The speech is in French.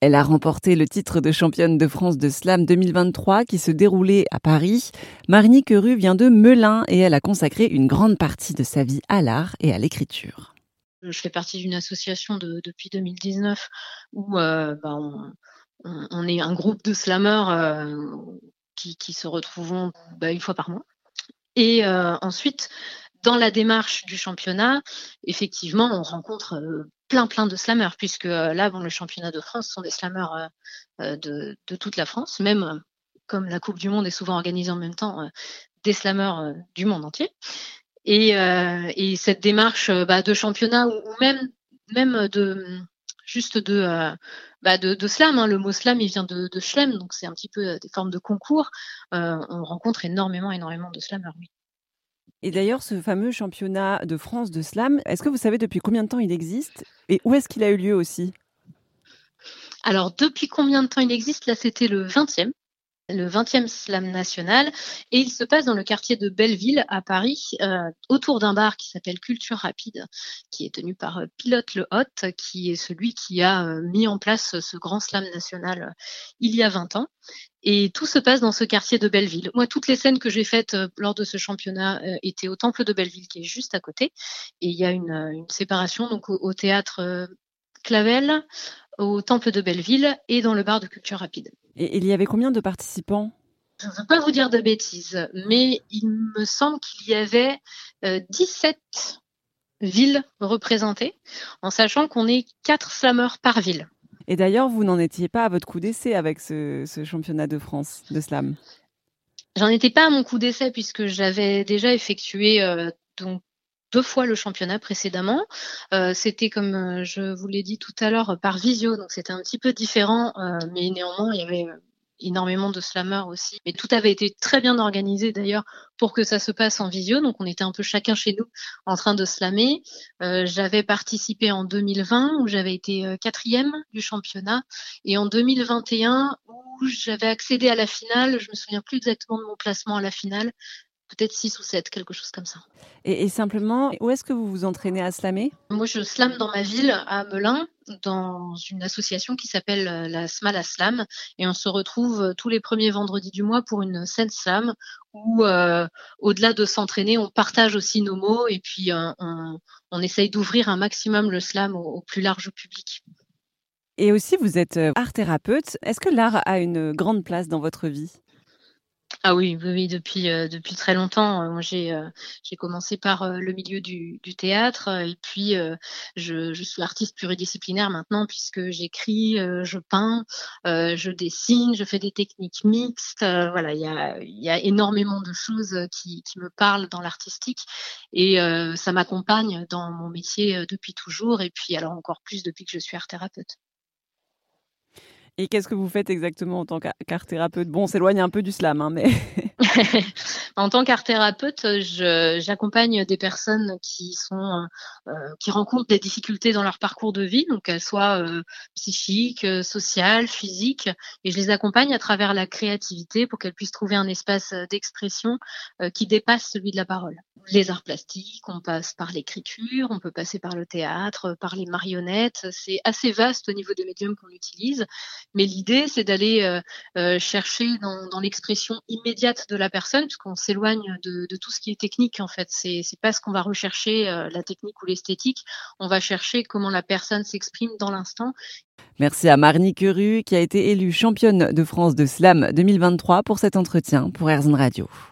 Elle a remporté le titre de championne de France de slam 2023 qui se déroulait à Paris. Marnie Queru vient de Melun et elle a consacré une grande partie de sa vie à l'art et à l'écriture. Je fais partie d'une association depuis 2019 où euh, bah, on, est un groupe de slammeurs euh, qui, se retrouvent bah, une fois par mois. Et euh, ensuite, dans la démarche du championnat, effectivement, on rencontre plein plein de slammers, puisque euh, là, bon, le championnat de France sont des slammers euh, euh, de, de, toute la France, même comme la Coupe du Monde est souvent organisée en même temps, des slammers du monde entier. Et, et cette démarche bah, de championnat ou, même même de juste de, bah de, de, slam. Hein. Le mot slam, il vient de, de schlem, donc c'est un petit peu des formes de concours. on rencontre énormément, énormément de slammers, oui. Et d'ailleurs, ce fameux championnat de France de slam, est-ce que vous savez depuis combien de temps il existe et où est-ce qu'il a eu lieu aussi? Alors, depuis combien de temps il existe? Là, c'était le 20e le 20e slam national et il se passe dans le quartier de Belleville à Paris euh, autour d'un bar qui s'appelle Culture Rapide qui est tenu par euh, Pilote Le Hot qui est celui qui a euh, mis en place ce grand slam national il y a 20 ans et tout se passe dans ce quartier de Belleville. Moi, toutes les scènes que j'ai faites lors de ce championnat étaient au Temple de Belleville, qui est juste à côté. Et il y a une, séparation donc au, théâtre Clavel, au Temple de Belleville et dans le bar de Culture Rapide. Et il y avait combien de participants? Je ne veux pas vous dire de bêtises, mais il me semble qu'il y avait 17 euh, villes représentées, en sachant qu'on est 4 slameurs par ville. Et d'ailleurs, vous n'en étiez pas à votre coup d'essai avec ce, championnat de France de slam J'en étais pas à mon coup d'essai puisque j'avais déjà effectué euh, donc deux fois le championnat précédemment. Euh, c'était comme je vous l'ai dit tout à l'heure par visio, donc c'était un petit peu différent, mais néanmoins il y avait énormément de slammers aussi. Mais tout avait été très bien organisé d'ailleurs pour que ça se passe en visio. Donc on était un peu chacun chez nous en train de slammer. Euh, j'avais participé en 2020 où j'avais été euh, quatrième du championnat et en 2021 où j'avais accédé à la finale. Je me souviens plus exactement de mon placement à la finale, peut-être 6 ou 7, quelque chose comme ça. Et, simplement, où est-ce que vous vous entraînez à slammer? Moi, je slame dans ma ville, à Melun, dans une association qui s'appelle euh, la Smala Slam. Et on se retrouve euh, tous les premiers vendredis du mois pour une scène slam où, euh, au-delà de s'entraîner, on partage aussi nos mots et puis on, on, essaye d'ouvrir un maximum le slam au plus large public. Et aussi, vous êtes art thérapeute. Est-ce que l'art a une grande place dans votre vie? Ah oui, oui, depuis euh, depuis très longtemps. Euh, euh, j'ai commencé par le milieu du, du théâtre et puis je, je suis artiste pluridisciplinaire maintenant puisque j'écris, je peins, je dessine, je fais des techniques mixtes. voilà, il y a y a énormément de choses qui qui me parlent dans l'artistique et ça m'accompagne dans mon métier depuis toujours et puis alors encore plus depuis que je suis art thérapeute. Et qu'est-ce que vous faites exactement en tant qu'art thérapeute Bon, on s'éloigne un peu du slam, hein, mais. en tant qu'art thérapeute, j'accompagne des personnes qui sont euh, qui rencontrent des difficultés dans leur parcours de vie, donc qu'elles soient euh, psychiques, euh, sociales, physiques, et je les accompagne à travers la créativité pour qu'elles puissent trouver un espace d'expression qui dépasse celui de la parole. Les arts plastiques, on passe par l'écriture, on peut passer par le théâtre, par les marionnettes. C'est assez vaste au niveau des médiums qu'on utilise. Mais l'idée, c'est d'aller euh, euh, chercher dans, l'expression immédiate de la personne, puisqu'on s'éloigne de, tout ce qui est technique en fait. C'est c'est pas ce qu'on va rechercher, euh, la technique ou l'esthétique. On va chercher comment la personne s'exprime dans l'instant. Merci à Marnie Queru qui a été élue championne de France de slam 2023 pour cet entretien pour Airzone Radio.